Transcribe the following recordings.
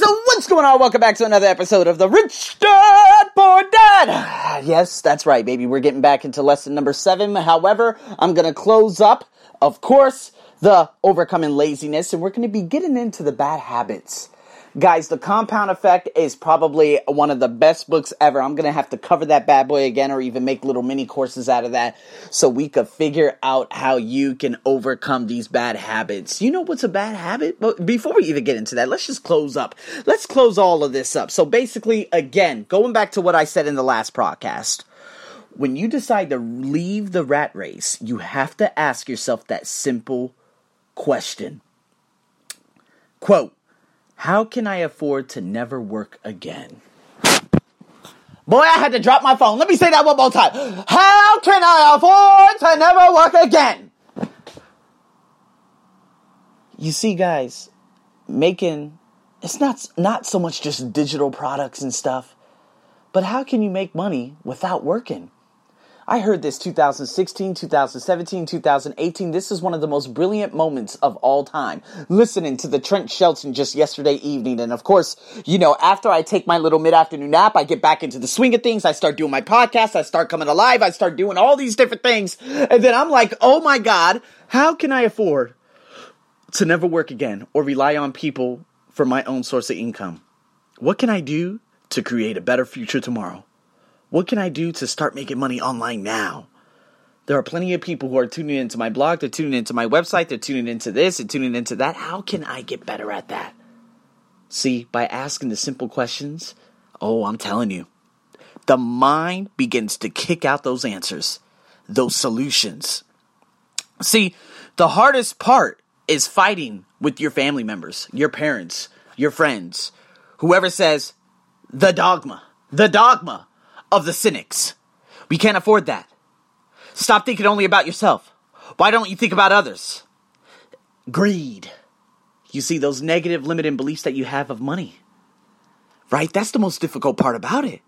guys, what's going on? Welcome back to another episode of the Rich Dad Poor Dad. Yes, that's right, baby. We're getting back into lesson number seven. However, I'm gonna close up, of course, the overcoming laziness, and we're gonna be getting into the bad habits. Guys, The Compound Effect is probably one of the best books ever. I'm going to have to cover that bad boy again or even make little mini courses out of that so we could figure out how you can overcome these bad habits. You know what's a bad habit? But before we even get into that, let's just close up. Let's close all of this up. So basically, again, going back to what I said in the last podcast when you decide to leave the rat race, you have to ask yourself that simple question. Quote, how can I afford to never work again? Boy, I had to drop my phone. Let me say that one more time. How can I afford to never work again? You see, guys, making it's not not so much just digital products and stuff, but how can you make money without working? I heard this 2016, 2017, 2018. This is one of the most brilliant moments of all time. Listening to the Trent Shelton just yesterday evening. And of course, you know, after I take my little mid afternoon nap, I get back into the swing of things. I start doing my podcast. I start coming alive. I start doing all these different things. And then I'm like, oh my God, how can I afford to never work again or rely on people for my own source of income? What can I do to create a better future tomorrow? What can I do to start making money online now? There are plenty of people who are tuning into my blog, they're tuning into my website, they're tuning into this, and tuning into that. How can I get better at that? See, by asking the simple questions, oh, I'm telling you, the mind begins to kick out those answers, those solutions. See, the hardest part is fighting with your family members, your parents, your friends, whoever says the dogma, the dogma of the cynics. We can't afford that. Stop thinking only about yourself. Why don't you think about others? Greed. You see, those negative limiting beliefs that you have of money. Right? That's the most difficult part about it.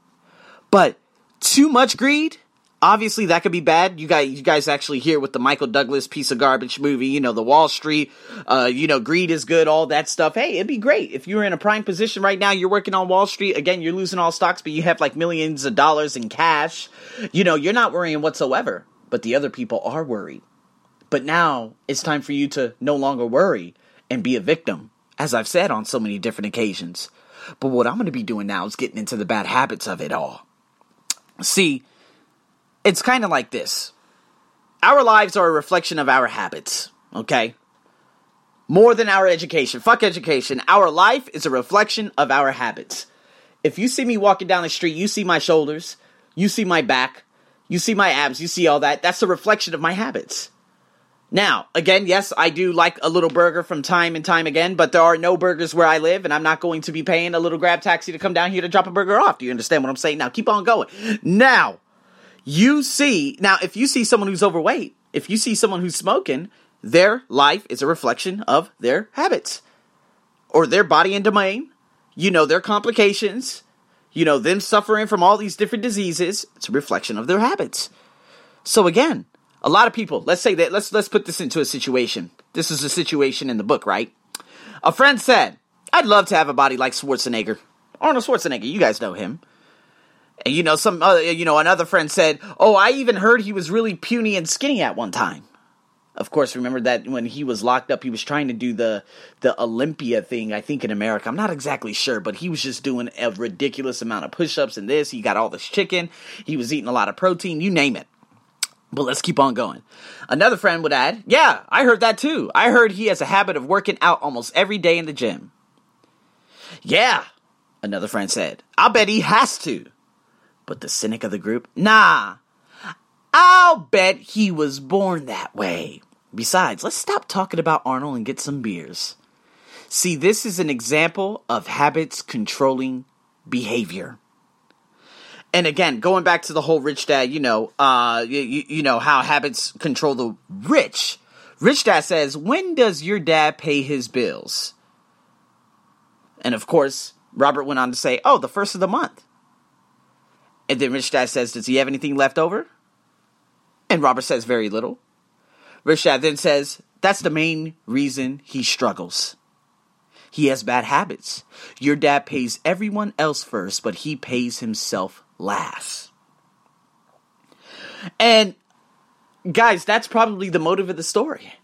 But too much greed obviously that could be bad. You guys, you guys actually hear with the Michael Douglas piece of garbage movie, you know, the Wall Street, uh, you know, greed is good, all that stuff. Hey, it'd be great if you were in a prime position right now. You're working on Wall Street again. You're losing all stocks, but you have like millions of dollars in cash. You know, you're not worrying whatsoever. But the other people are worried. But now it's time for you to no longer worry and be a victim, as I've said on so many different occasions. But what I'm going to be doing now is getting into the bad habits of it all. See, it's kind of like this our lives are a reflection of our habits, okay? More than our education. Fuck education. Our life is a reflection of our habits. If you see me walking down the street, you see my shoulders, you see my back, you see my abs, you see all that. That's a reflection of my habits. Now, again, yes, I do like a little burger from time and time again, but there are no burgers where I live, and I'm not going to be paying a little grab taxi to come down here to drop a burger off. Do you understand what I'm saying? Now, keep on going. Now, you see, now, if you see someone who's overweight, if you see someone who's smoking, their life is a reflection of their habits or their body and domain, you know, their complications, you know, them suffering from all these different diseases. It's a reflection of their habits. So again, a lot of people, let's say that let's let's put this into a situation. This is a situation in the book, right? A friend said, "I'd love to have a body like Schwarzenegger. Arnold Schwarzenegger, you guys know him. And you know, some other, you know, another friend said, "Oh, I even heard he was really puny and skinny at one time." Of course, remember that when he was locked up, he was trying to do the the Olympia thing. I think in America, I'm not exactly sure, but he was just doing a ridiculous amount of push-ups and this. He got all this chicken. He was eating a lot of protein. You name it. But let's keep on going. Another friend would add, "Yeah, I heard that too. I heard he has a habit of working out almost every day in the gym." Yeah, another friend said, "I'll bet he has to." But the cynic of the group, nah, I'll bet he was born that way. Besides, let's stop talking about Arnold and get some beers. See, this is an example of habits controlling behavior. And again, going back to the whole rich dad, you know, uh, you, you know how habits control the rich. Rich dad says, "When does your dad pay his bills?" And of course, Robert went on to say, "Oh, the first of the month." And then Rich Dad says, Does he have anything left over? And Robert says, Very little. Rich Dad then says, That's the main reason he struggles. He has bad habits. Your dad pays everyone else first, but he pays himself last. And guys, that's probably the motive of the story.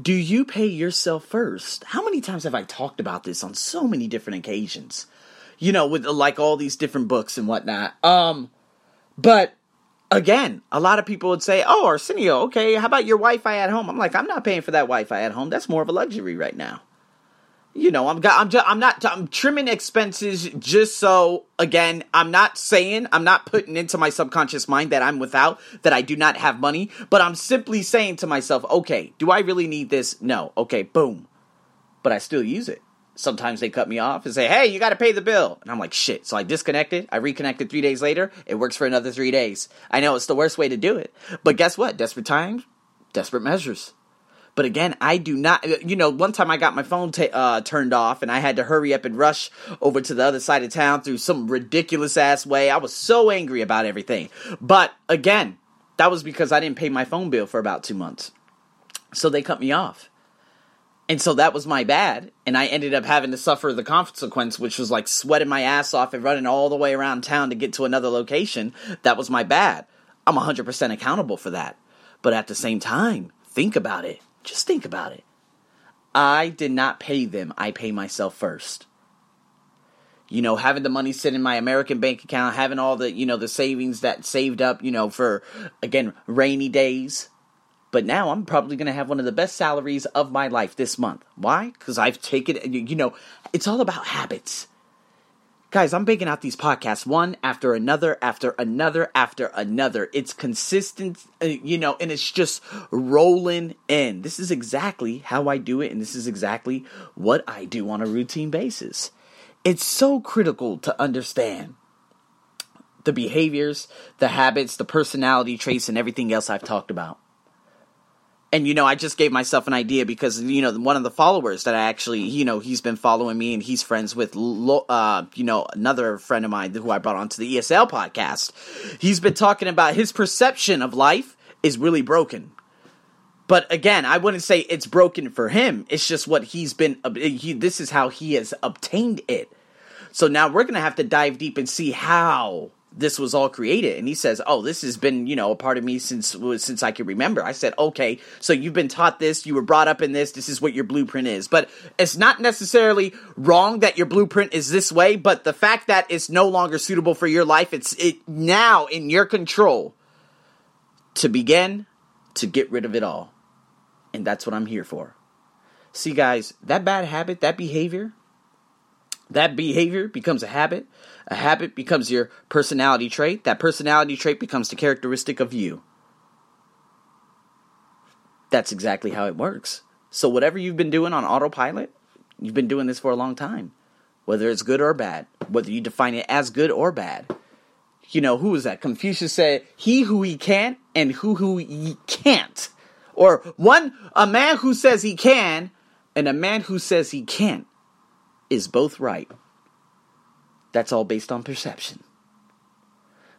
Do you pay yourself first? How many times have I talked about this on so many different occasions? You know, with like all these different books and whatnot. Um, but again, a lot of people would say, "Oh, Arsenio, okay, how about your Wi-Fi at home?" I'm like, I'm not paying for that Wi-Fi at home. That's more of a luxury right now you know, I'm I'm just, I'm not I'm trimming expenses just so again, I'm not saying I'm not putting into my subconscious mind that I'm without that I do not have money, but I'm simply saying to myself, okay, do I really need this? No. Okay, boom. But I still use it. Sometimes they cut me off and say, "Hey, you got to pay the bill." And I'm like, "Shit." So I disconnected. I reconnected 3 days later. It works for another 3 days. I know it's the worst way to do it. But guess what? Desperate times, desperate measures. But again, I do not. You know, one time I got my phone uh, turned off, and I had to hurry up and rush over to the other side of town through some ridiculous ass way. I was so angry about everything. But again, that was because I didn't pay my phone bill for about two months, so they cut me off. And so that was my bad. And I ended up having to suffer the consequence, which was like sweating my ass off and running all the way around town to get to another location. That was my bad. I'm 100% accountable for that. But at the same time, think about it. Just think about it. I did not pay them, I pay myself first. You know, having the money sit in my American bank account, having all the, you know, the savings that saved up, you know, for, again, rainy days. But now I'm probably going to have one of the best salaries of my life this month. Why? Because I've taken, you know, it's all about habits. Guys, I'm baking out these podcasts one after another, after another, after another. It's consistent, uh, you know, and it's just rolling in. This is exactly how I do it, and this is exactly what I do on a routine basis. It's so critical to understand the behaviors, the habits, the personality traits, and everything else I've talked about and you know i just gave myself an idea because you know one of the followers that i actually you know he's been following me and he's friends with uh, you know another friend of mine who i brought onto the esl podcast. He's been talking about his perception of life is really broken. But again i wouldn't say it's broken for him. It's just what he's been he, this is how he has obtained it. So now we're gonna have to dive deep and see how this was all created. And he says oh this has been you know a part of me since since i can remember. I said okay so you've been taught this. You were brought up in this. This is what your blueprint is. But it's not necessarily wrong that your blueprint is this way but the fact that it's no longer suitable for your life it's it now in your control to begin to get rid of it all. And that's what i'm here for. See guys that bad habit that behavior that behavior becomes a habit. A habit becomes your personality trait. That personality trait becomes the characteristic of you. That's exactly how it works. So, whatever you've been doing on autopilot, you've been doing this for a long time. Whether it's good or bad, whether you define it as good or bad. You know, who is that? Confucius said, He who he can and who who he can't. Or one, a man who says he can and a man who says he can't is both right. That's all based on perception.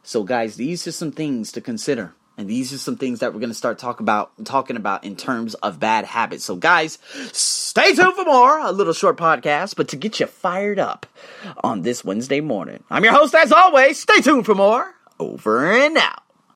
So, guys, these are some things to consider. And these are some things that we're going to start talk about, talking about in terms of bad habits. So, guys, stay tuned for more. A little short podcast, but to get you fired up on this Wednesday morning. I'm your host, as always. Stay tuned for more. Over and out.